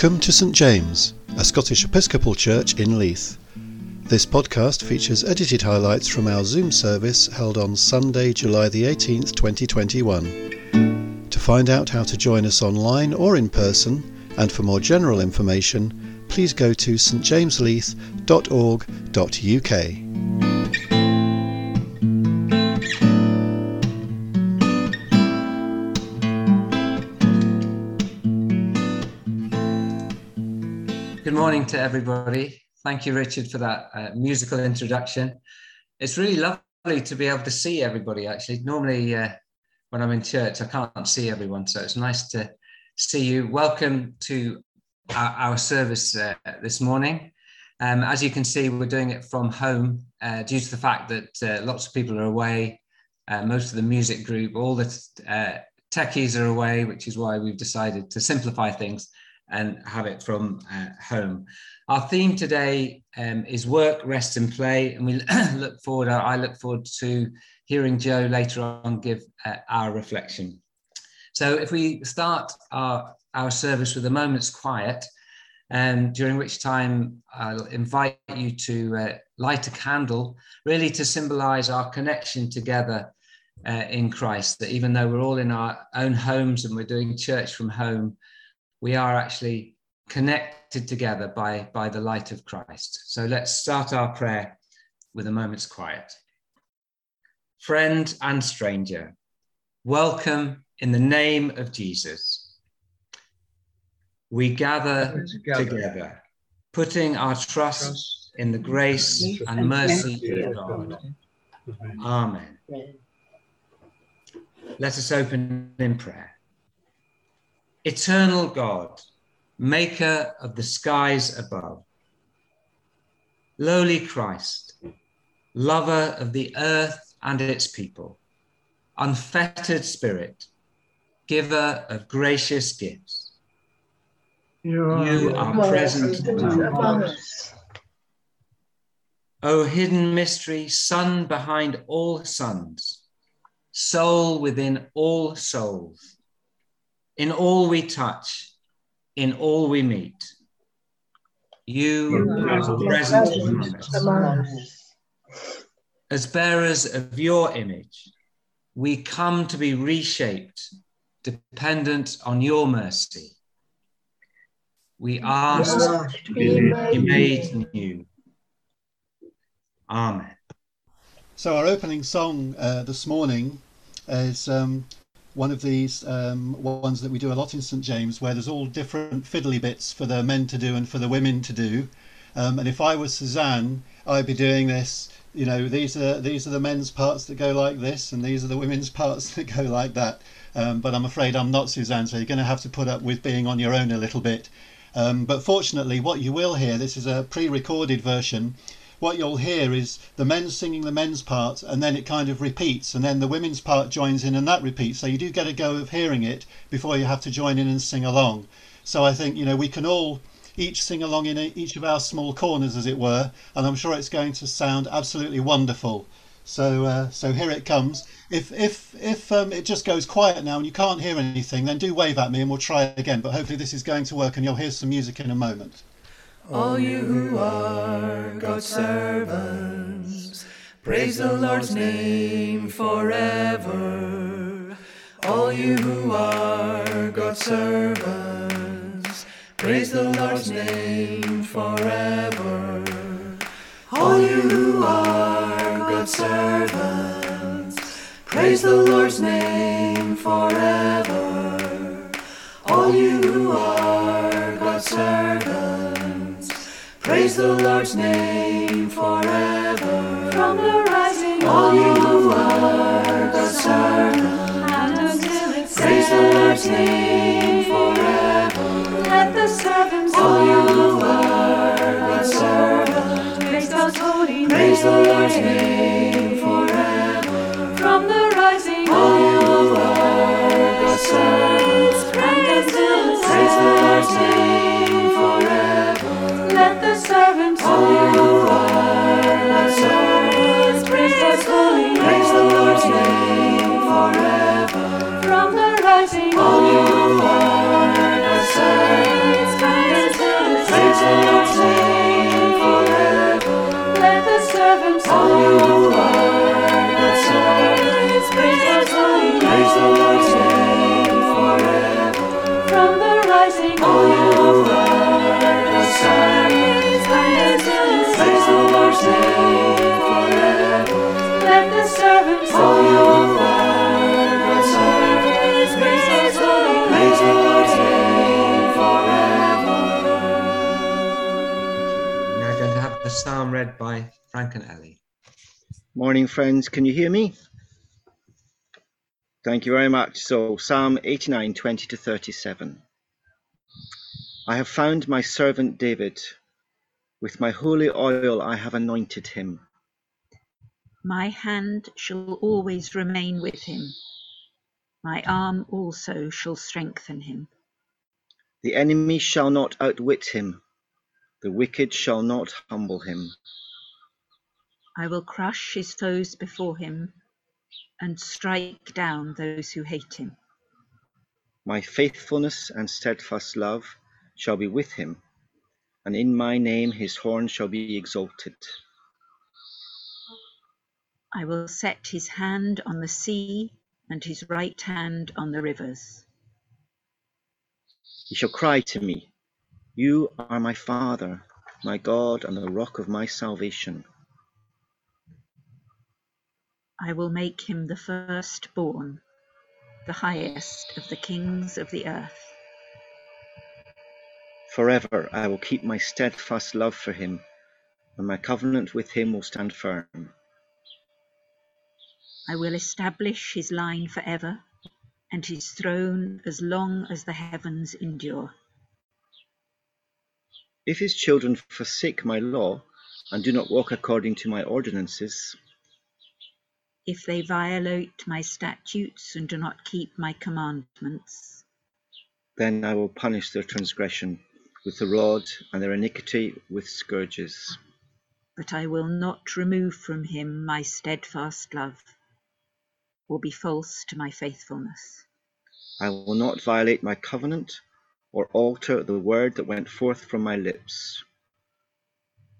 Welcome to St James, a Scottish Episcopal church in Leith. This podcast features edited highlights from our Zoom service held on Sunday, July the 18th, 2021. To find out how to join us online or in person, and for more general information, please go to stjamesleith.org.uk. morning to everybody. Thank you, Richard, for that uh, musical introduction. It's really lovely to be able to see everybody, actually. Normally, uh, when I'm in church, I can't see everyone, so it's nice to see you. Welcome to our, our service uh, this morning. Um, as you can see, we're doing it from home uh, due to the fact that uh, lots of people are away. Uh, most of the music group, all the techies are away, which is why we've decided to simplify things and have it from uh, home. Our theme today um, is work, rest, and play, and we look forward. I look forward to hearing Joe later on give uh, our reflection. So, if we start our our service with a moment's quiet, um, during which time I'll invite you to uh, light a candle, really to symbolize our connection together uh, in Christ. That even though we're all in our own homes and we're doing church from home, we are actually connected together by, by the light of Christ. So let's start our prayer with a moment's quiet. Friend and stranger, welcome in the name of Jesus. We gather together, together putting our trust, trust in the grace and, and mercy of God. Amen. Let us open in prayer. Eternal God, maker of the skies above, lowly Christ, lover of the earth and its people, unfettered spirit, giver of gracious gifts. You are, you are present among us. O hidden mystery, sun behind all suns, soul within all souls in all we touch, in all we meet. You are present among us. As bearers of your image, we come to be reshaped, dependent on your mercy. We ask to be made new. Amen. So, our opening song uh, this morning is um, one of these um, ones that we do a lot in St James, where there's all different fiddly bits for the men to do and for the women to do. Um, and if I was Suzanne, I'd be doing this. You know, these are these are the men's parts that go like this, and these are the women's parts that go like that. Um, but I'm afraid I'm not Suzanne, so you're going to have to put up with being on your own a little bit. Um, but fortunately, what you will hear, this is a pre-recorded version, what you'll hear is the men singing the men's part and then it kind of repeats and then the women's part joins in and that repeats. So you do get a go of hearing it before you have to join in and sing along. So I think, you know, we can all each sing along in each of our small corners, as it were, and I'm sure it's going to sound absolutely wonderful. So, uh, so here it comes. If if if um, it just goes quiet now and you can't hear anything, then do wave at me and we'll try again. But hopefully this is going to work and you'll hear some music in a moment. All you who are God's servants, praise the Lord's name forever. All you who are God's servants, praise the Lord's name forever. All you who are God's servants, praise the Lord's name forever. All you who are God's servants, Praise the Lord's name forever. From the rising all you who are servants, and until it praise the Lord's name forever. Let the servants all you who are servants, praise God's holy name. Praise the Lord's name forever. From the rising all you who are servants, and until it praise the Lord's name rising. All you are the servants, kindness and the saints Lord's name forever. Let the servants all you are the servants, praise the Lord, praise the Lord's name forever. From the rising, all you are the servants, kindness and the saints Lord's name forever. Let the servants all you psalm read by Frank and Ellie. Morning, friends. Can you hear me? Thank you very much. So, Psalm 89 20 to 37. I have found my servant David. With my holy oil I have anointed him. My hand shall always remain with him. My arm also shall strengthen him. The enemy shall not outwit him, the wicked shall not humble him. I will crush his foes before him and strike down those who hate him. My faithfulness and steadfast love shall be with him, and in my name his horn shall be exalted. I will set his hand on the sea and his right hand on the rivers. He shall cry to me, You are my Father, my God, and the rock of my salvation. I will make him the firstborn, the highest of the kings of the earth. Forever I will keep my steadfast love for him, and my covenant with him will stand firm. I will establish his line forever and his throne as long as the heavens endure. If his children forsake my law, and do not walk according to my ordinances, If they violate my statutes and do not keep my commandments, then I will punish their transgression with the rod, and their iniquity with scourges. but I will not remove from him my steadfast love, or be false to my faithfulness. I will not violate my covenant, or alter the word that went forth from my lips.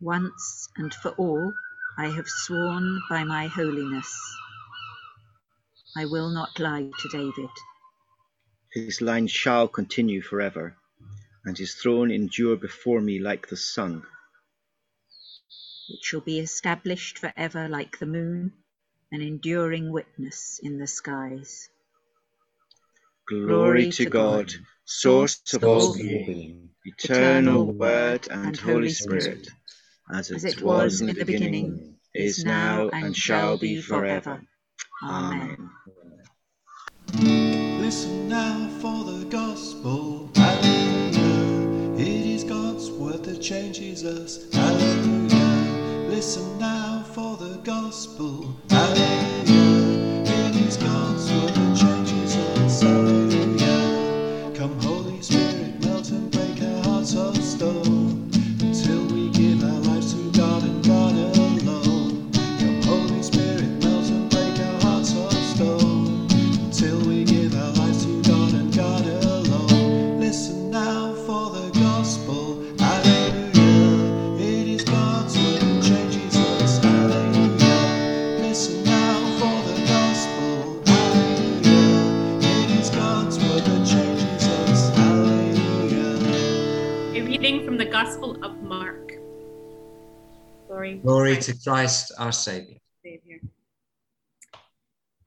Once and for all, I have sworn by my holiness. I will not lie to David. His line shall continue forever, and his throne endure before me like the sun. It shall be established forever like the moon, an enduring witness in the skies. Glory to God, source of all being, eternal word and Holy Spirit, as as it was in the beginning, is now, and shall be forever. Amen. Listen now for the gospel. Hallelujah. It is God's word that changes us. Hallelujah. Listen now for the gospel. Hallelujah. From the Gospel of Mark. Glory, Glory Christ, to Christ our Saviour. Savior.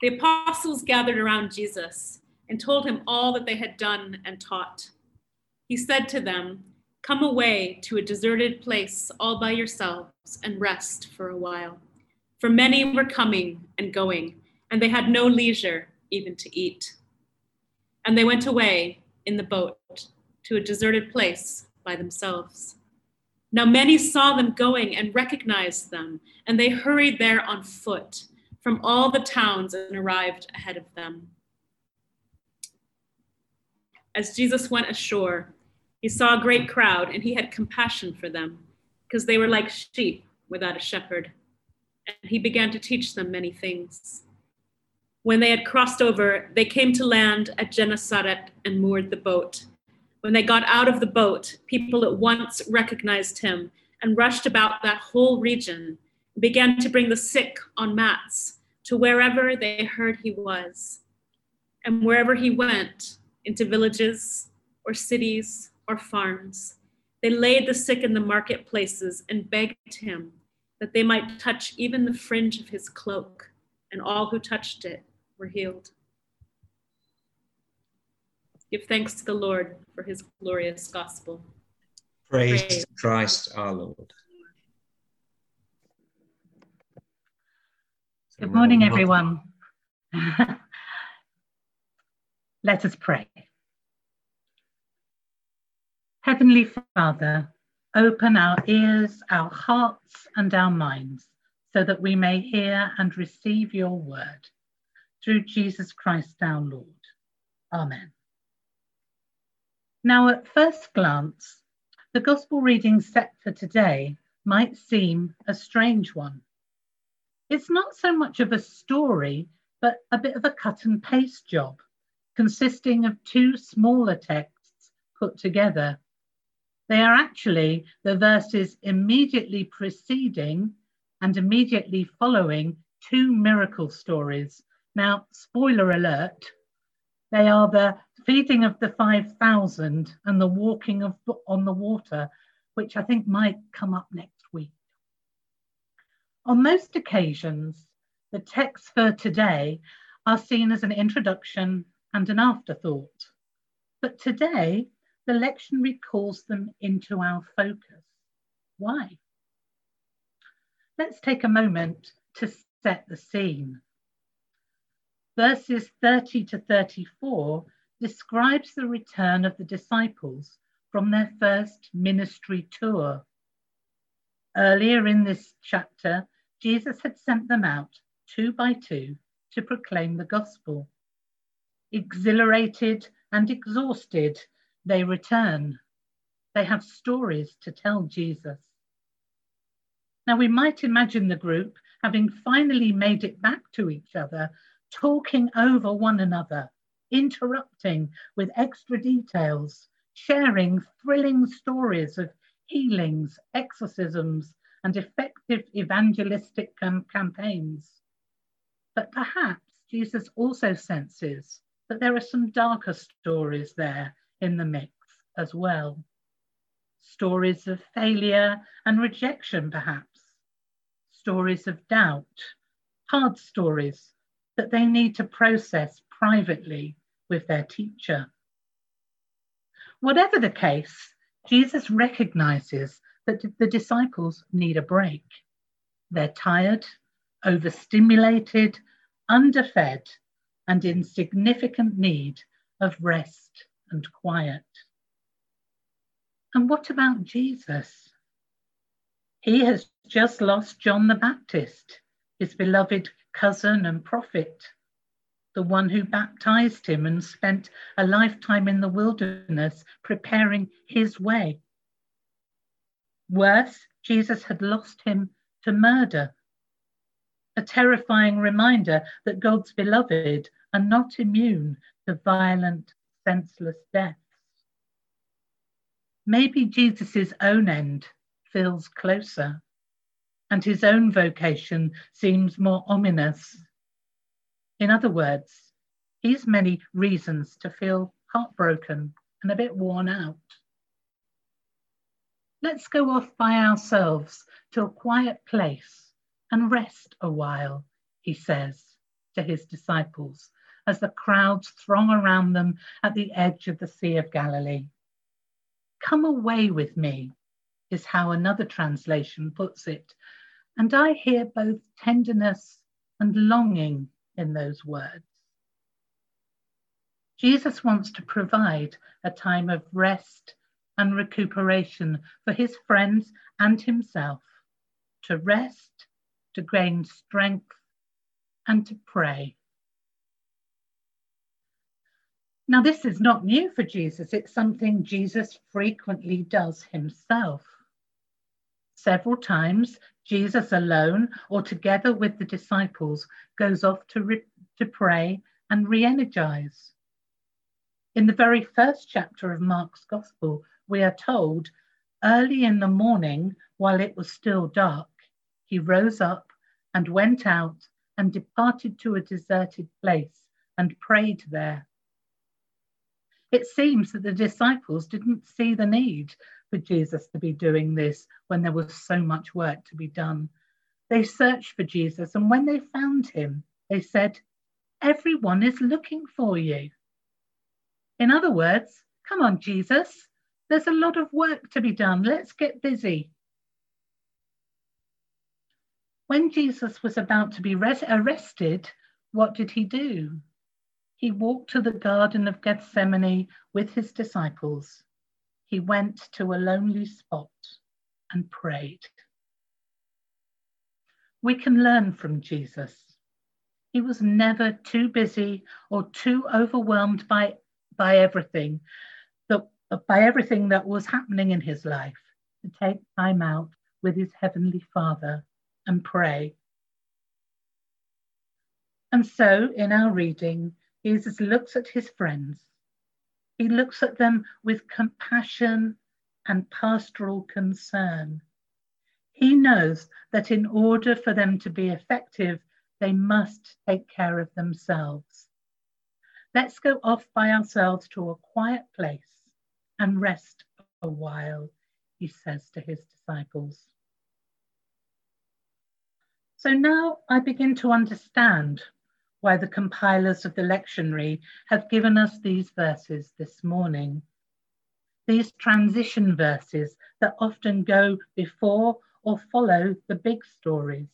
The apostles gathered around Jesus and told him all that they had done and taught. He said to them, Come away to a deserted place all by yourselves and rest for a while. For many were coming and going, and they had no leisure even to eat. And they went away in the boat to a deserted place by themselves. Now many saw them going and recognized them, and they hurried there on foot from all the towns and arrived ahead of them. As Jesus went ashore, he saw a great crowd, and he had compassion for them, because they were like sheep without a shepherd. And he began to teach them many things. When they had crossed over, they came to land at Gennesaret and moored the boat. When they got out of the boat, people at once recognized him and rushed about that whole region, began to bring the sick on mats to wherever they heard he was. And wherever he went, into villages or cities or farms, they laid the sick in the marketplaces and begged him that they might touch even the fringe of his cloak, and all who touched it were healed. Give thanks to the Lord for his glorious gospel. Praise, Praise. Christ our Lord. Good morning, everyone. Let us pray. Heavenly Father, open our ears, our hearts, and our minds so that we may hear and receive your word through Jesus Christ our Lord. Amen. Now, at first glance, the gospel reading set for today might seem a strange one. It's not so much of a story, but a bit of a cut and paste job, consisting of two smaller texts put together. They are actually the verses immediately preceding and immediately following two miracle stories. Now, spoiler alert, they are the feeding of the 5,000 and the walking of, on the water, which I think might come up next week. On most occasions, the texts for today are seen as an introduction and an afterthought. But today, the lectionary calls them into our focus. Why? Let's take a moment to set the scene. Verses 30 to 34 describes the return of the disciples from their first ministry tour. Earlier in this chapter, Jesus had sent them out two by two to proclaim the gospel. Exhilarated and exhausted, they return. They have stories to tell Jesus. Now, we might imagine the group having finally made it back to each other, talking over one another, interrupting with extra details, sharing thrilling stories of healings, exorcisms, and effective evangelistic cam- campaigns. But perhaps Jesus also senses that there are some darker stories there in the mix as well. Stories of failure and rejection, perhaps. Stories of doubt, hard stories that they need to process privately with their teacher. Whatever the case, Jesus recognizes that the disciples need a break. They're tired, overstimulated, underfed, and in significant need of rest and quiet. And what about Jesus? He has just lost John the Baptist, his beloved cousin and prophet, the one who baptized him and spent a lifetime in the wilderness preparing his way. Worse, Jesus had lost him to murder, a terrifying reminder that God's beloved are not immune to violent, senseless deaths. Maybe Jesus' own end feels closer, and his own vocation seems more ominous. In other words, he's many reasons to feel heartbroken and a bit worn out. Let's go off by ourselves to a quiet place and rest a while, he says to his disciples as the crowds throng around them at the edge of the Sea of Galilee. Come away with me, is how another translation puts it. And I hear both tenderness and longing in those words. Jesus wants to provide a time of rest and recuperation for his friends and himself, to rest, to gain strength, and to pray. Now, this is not new for Jesus, it's something Jesus frequently does himself. Several times, Jesus alone or together with the disciples goes off to, re- to pray and re energize. In the very first chapter of Mark's Gospel, we are told early in the morning, while it was still dark, he rose up and went out and departed to a deserted place and prayed there. It seems that the disciples didn't see the need for Jesus to be doing this when there was so much work to be done. They searched for Jesus, and when they found him, they said, Everyone is looking for you. In other words, come on, Jesus, there's a lot of work to be done. Let's get busy. When Jesus was about to be arrested, what did he do? He walked to the Garden of Gethsemane with his disciples. He went to a lonely spot and prayed. We can learn from Jesus. He was never too busy or too overwhelmed by, by everything that by everything that was happening in his life to take time out with his heavenly Father and pray. And so in our reading, Jesus looks at his friends. He looks at them with compassion and pastoral concern. He knows that in order for them to be effective, they must take care of themselves. Let's go off by ourselves to a quiet place and rest a while, he says to his disciples. So now I begin to understand why the compilers of the lectionary have given us these verses this morning. These transition verses that often go before or follow the big stories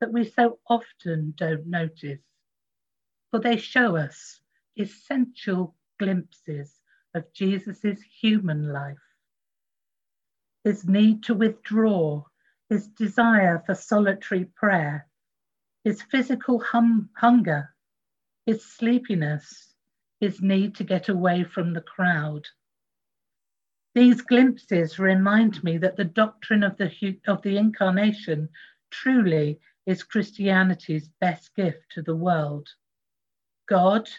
that we so often don't notice, for they show us essential glimpses of Jesus' human life. His need to withdraw his desire for solitary prayer, his physical hum- hunger, his sleepiness, his need to get away from the crowd. These glimpses remind me that the doctrine of the, of the incarnation truly is Christianity's best gift to the world. God,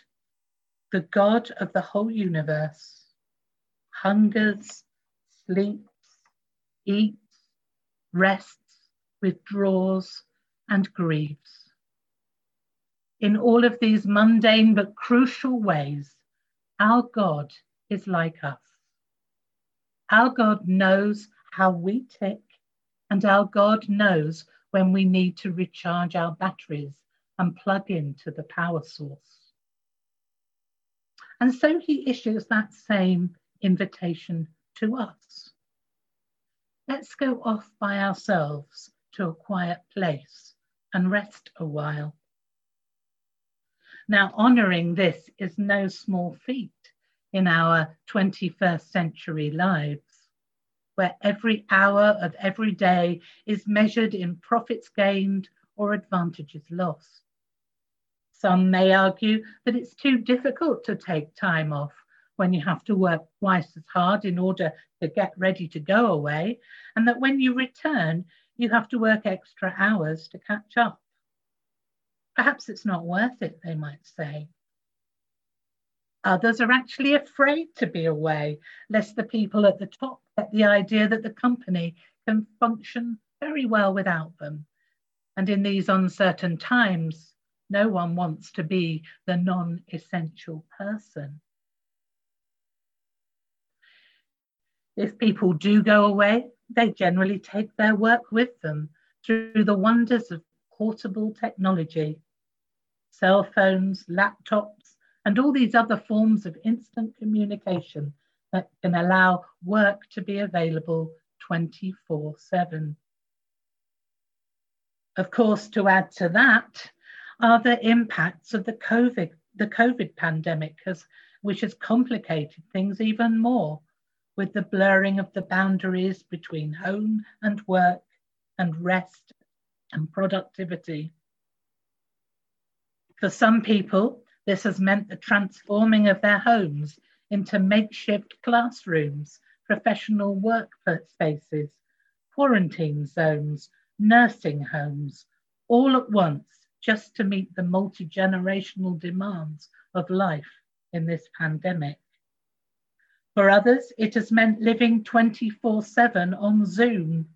the God of the whole universe, hungers, sleeps, eats, rests, withdraws, and grieves. In all of these mundane but crucial ways, our God is like us. Our God knows how we tick, and our God knows when we need to recharge our batteries and plug into the power source. And so he issues that same invitation to us. Let's go off by ourselves to a quiet place and rest a while. Now, honouring this is no small feat in our 21st century lives, where every hour of every day is measured in profits gained or advantages lost. Some may argue that it's too difficult to take time off when you have to work twice as hard in order to get ready to go away, and that when you return, you have to work extra hours to catch up. Perhaps it's not worth it, they might say. Others are actually afraid to be away, lest the people at the top get the idea that the company can function very well without them. And in these uncertain times, no one wants to be the non essential person. If people do go away, they generally take their work with them through the wonders of portable technology, cell phones, laptops, and all these other forms of instant communication that can allow work to be available 24 7. Of course, to add to that are the impacts of the COVID, the COVID pandemic, has, which has complicated things even more with the blurring of the boundaries between home and work and rest and productivity. For some people, this has meant the transforming of their homes into makeshift classrooms, professional work spaces, quarantine zones, nursing homes, all at once just to meet the multi generational demands of life in this pandemic. For others, it has meant living 24 7 on Zoom,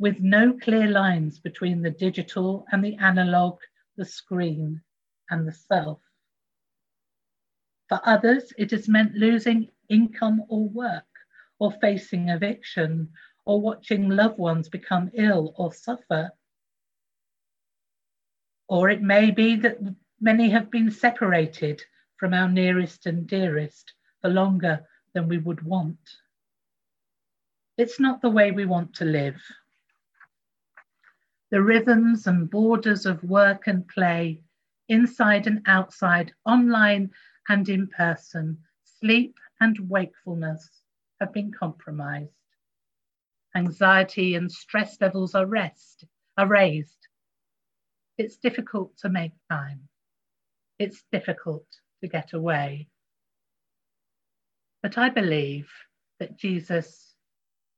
with no clear lines between the digital and the analog, the screen and the self. For others, it has meant losing income or work, or facing eviction, or watching loved ones become ill or suffer. Or it may be that many have been separated from our nearest and dearest for longer than we would want. It's not the way we want to live. The rhythms and borders of work and play, inside and outside, online and in person, sleep and wakefulness have been compromised. Anxiety and stress levels are, rest, are raised. It's difficult to make time. It's difficult to get away. But I believe that Jesus,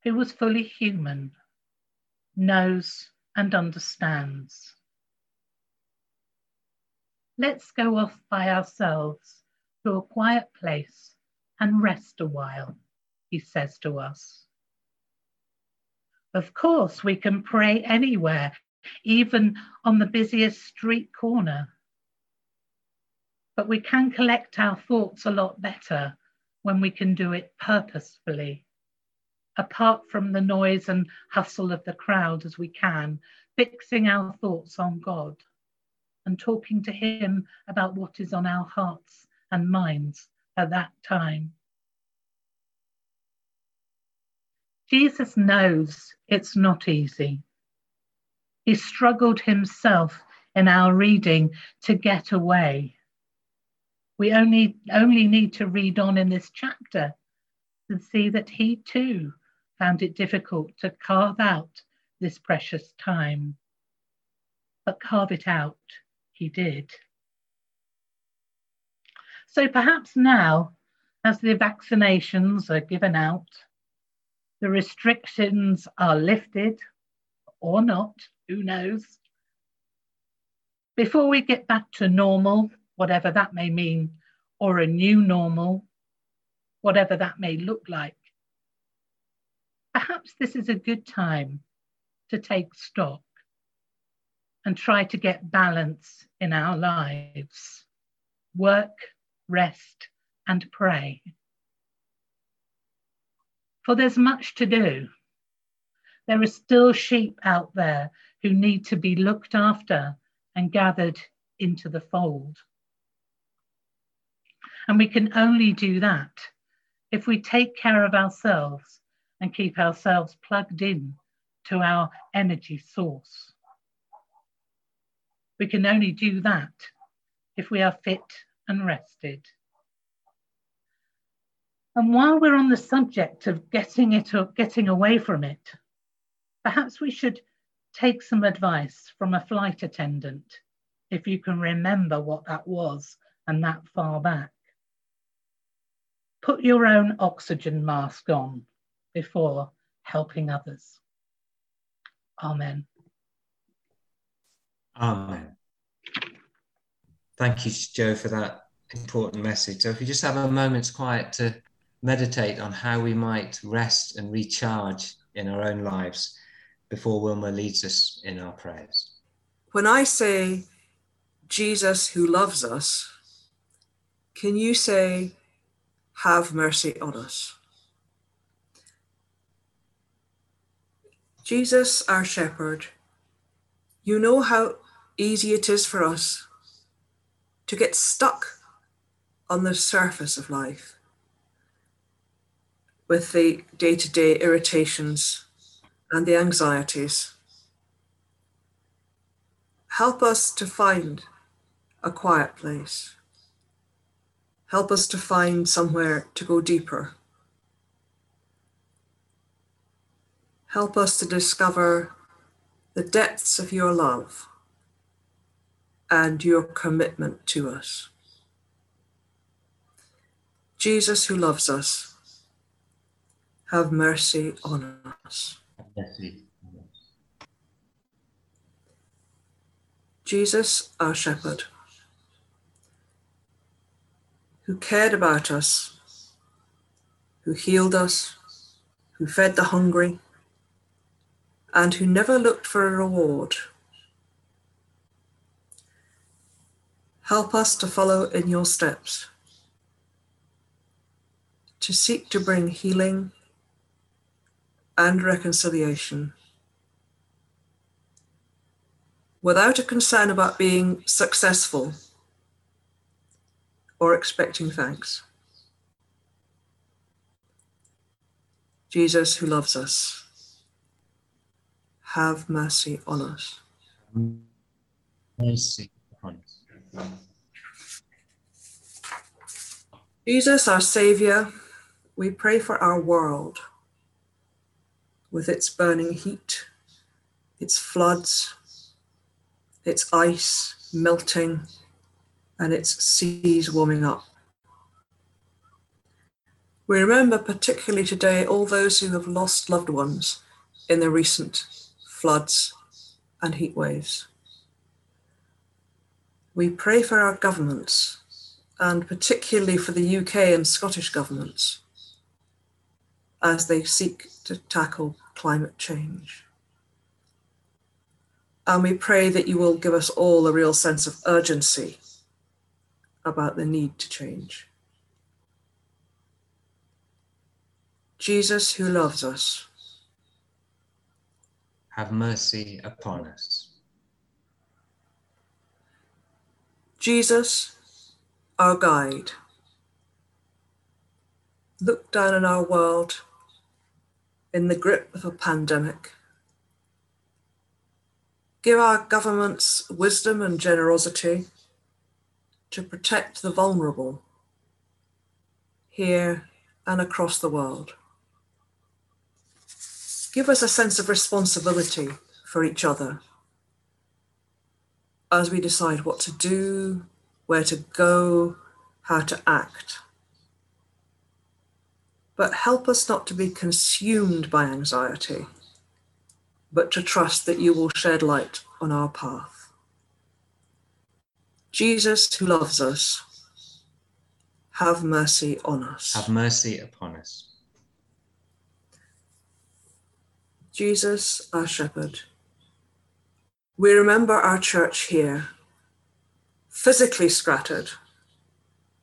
who was fully human, knows and understands. Let's go off by ourselves to a quiet place and rest a while, he says to us. Of course, we can pray anywhere, even on the busiest street corner. But we can collect our thoughts a lot better when we can do it purposefully, apart from the noise and hustle of the crowd as we can, fixing our thoughts on God and talking to Him about what is on our hearts and minds at that time. Jesus knows it's not easy. He struggled himself in our reading to get away. We only, only need to read on in this chapter to see that he too found it difficult to carve out this precious time. But carve it out he did. So perhaps now, as the vaccinations are given out, the restrictions are lifted or not, who knows? Before we get back to normal, whatever that may mean, or a new normal, whatever that may look like, perhaps this is a good time to take stock and try to get balance in our lives. Work, rest, and pray. For there's much to do. There are still sheep out there who need to be looked after and gathered into the fold. And we can only do that if we take care of ourselves and keep ourselves plugged in to our energy source. We can only do that if we are fit and rested. And while we're on the subject of getting it or getting away from it, perhaps we should take some advice from a flight attendant, if you can remember what that was and that far back. Put your own oxygen mask on before helping others. Amen. Amen. Thank you, Joe, for that important message. So if we just have a moment's quiet to meditate on how we might rest and recharge in our own lives before Wilma leads us in our prayers. When I say Jesus who loves us, can you say, have mercy on us? Jesus, our shepherd, you know how easy it is for us to get stuck on the surface of life with the day to day irritations and the anxieties. Help us to find a quiet place. Help us to find somewhere to go deeper. Help us to discover the depths of your love and your commitment to us. Jesus, who loves us, have mercy on us. Jesus, our shepherd, who cared about us, who healed us, who fed the hungry, and who never looked for a reward. Help us to follow in your steps, to seek to bring healing and reconciliation without a concern about being successful or expecting thanks. Jesus, who loves us, have mercy on us. Mercy upon us. Jesus, our Saviour, we pray for our world with its burning heat, its floods, its ice melting, and its seas warming up. We remember particularly today all those who have lost loved ones in the recent floods and heat waves. We pray for our governments, and particularly for the UK and Scottish governments, as they seek to tackle climate change. And we pray that you will give us all a real sense of urgency about the need to change. Jesus, who loves us, Have mercy upon us. Jesus, our guide, look down on our world in the grip of a pandemic. Give our governments wisdom and generosity to protect the vulnerable here and across the world. Give us a sense of responsibility for each other as we decide what to do, where to go, how to act. But help us not to be consumed by anxiety, but to trust that you will shed light on our path. Jesus, who loves us, have mercy on us. Have mercy upon us. Jesus, our shepherd. We remember our church here, physically scattered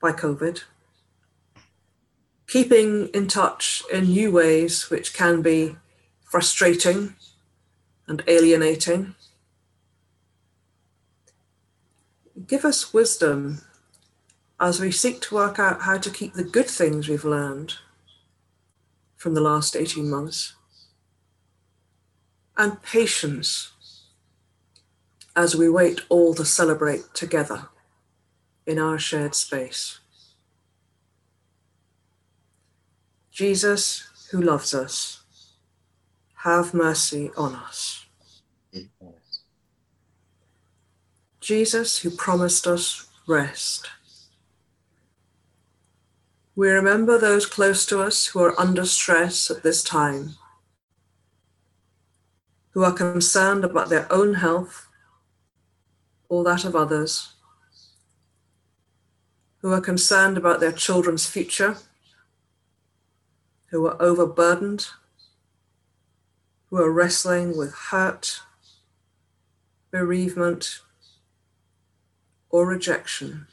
by COVID, keeping in touch in new ways which can be frustrating and alienating. Give us wisdom as we seek to work out how to keep the good things we've learned from the last 18 months and patience as we wait all to celebrate together in our shared space. Jesus, who loves us, have mercy on us. Jesus, who promised us rest. We remember those close to us who are under stress at this time who are concerned about their own health or that of others, who are concerned about their children's future, who are overburdened, who are wrestling with hurt, bereavement, or rejection,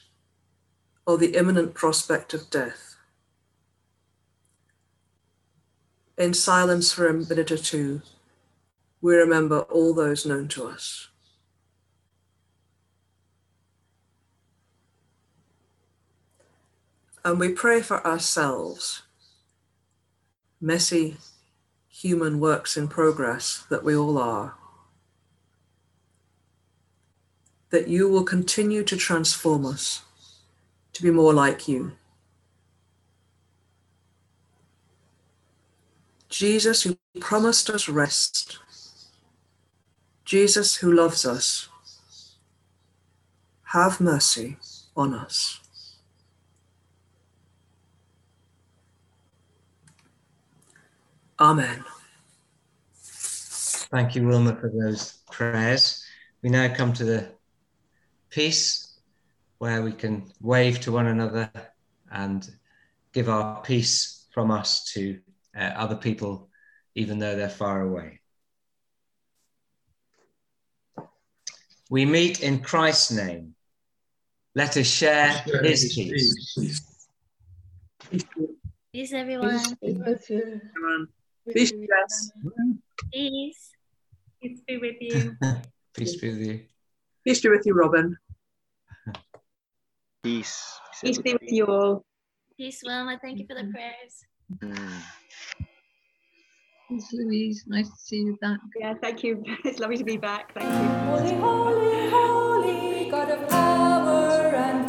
or the imminent prospect of death. In silence for a minute or two, we remember all those known to us. And we pray for ourselves, messy human works in progress that we all are, that you will continue to transform us to be more like you. Jesus, who promised us rest, Jesus, who loves us, have mercy on us. Amen. Thank you, Wilma, for those prayers. We now come to the peace where we can wave to one another and give our peace from us to uh, other people, even though they're far away. We meet in Christ's name. Let us share his peace. Peace, everyone. Everyone. Peace, Jess. Peace. Peace be with you. Peace be with you. Peace be with you, Robin. Peace. Peace be with you all. Peace, Wilma. Thank you for the prayers. Mm. Thanks, Louise. Nice to see you back. Yeah, thank you. It's lovely to be back. Thank you. Holy, holy, holy, God of power and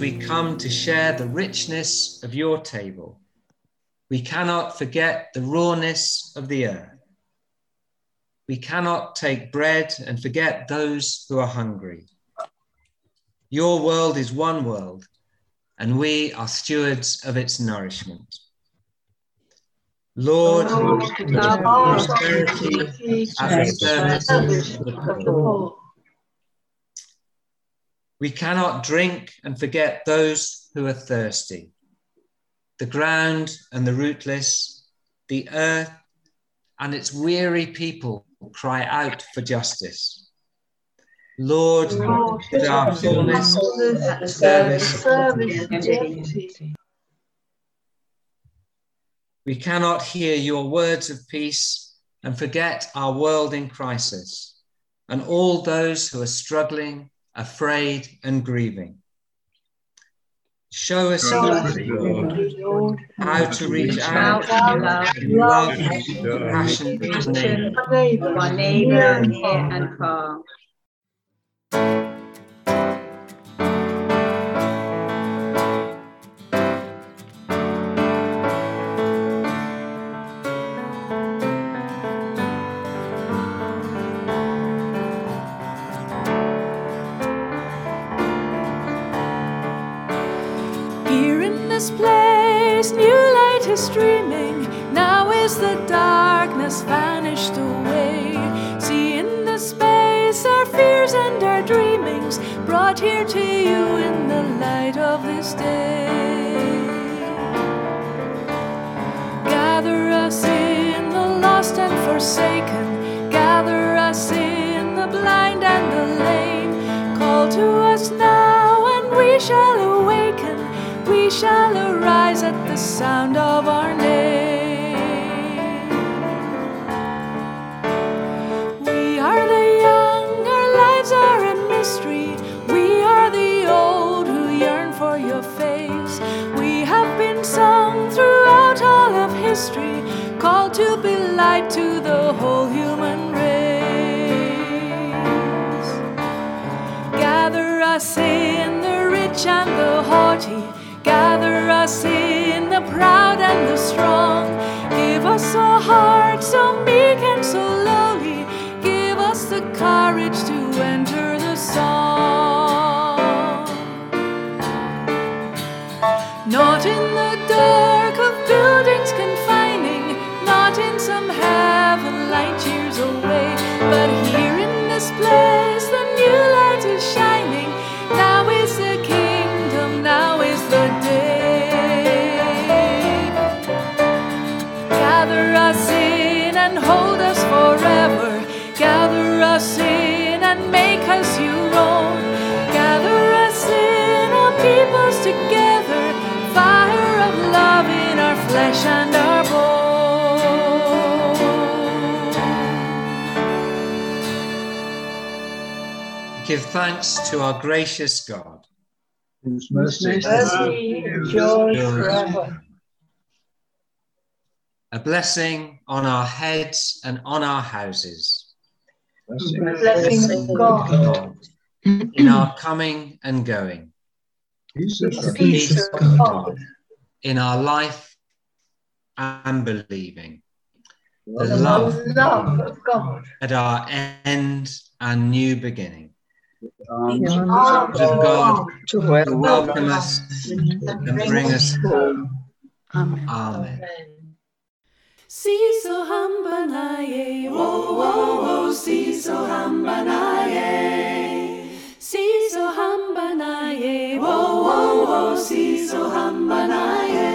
we come to share the richness of your table, we cannot forget the rawness of the earth. We cannot take bread and forget those who are hungry. Your world is one world, and we are stewards of its nourishment. Lord, put prosperity at the service of the poor. We cannot drink and forget those who are thirsty, the ground and the rootless, the earth and its weary people cry out for justice. Lord, put our fullness service We cannot hear your words of peace and forget our world in crisis and all those who are struggling, afraid, and grieving. Show us, Lord, how to reach out in love, compassion, and neighbor. My neighbour near and far. Here the haughty. Gather us in the proud and the strong. Give us a heart so meek and so lowly. Give us the courage to enter the song. Not in the dark of buildings confining, not in some heaven light years away, but here in this place us in and make us your own. Gather us in, all peoples together. Fire of love in our flesh and our bones. Give thanks to our gracious God. Whose mercy endures forever. a blessing on our heads and on our houses, blessing of God, in our coming and going, the peace of God, in our life and believing, the the love love of God, at our end and new beginning. the arms of God to to welcome us and bring us home. Amen. Amen. Siso hambanaye, wo wo wo, siso hambanaye. Siso hambanaye, wo wo wo, siso hambanaye.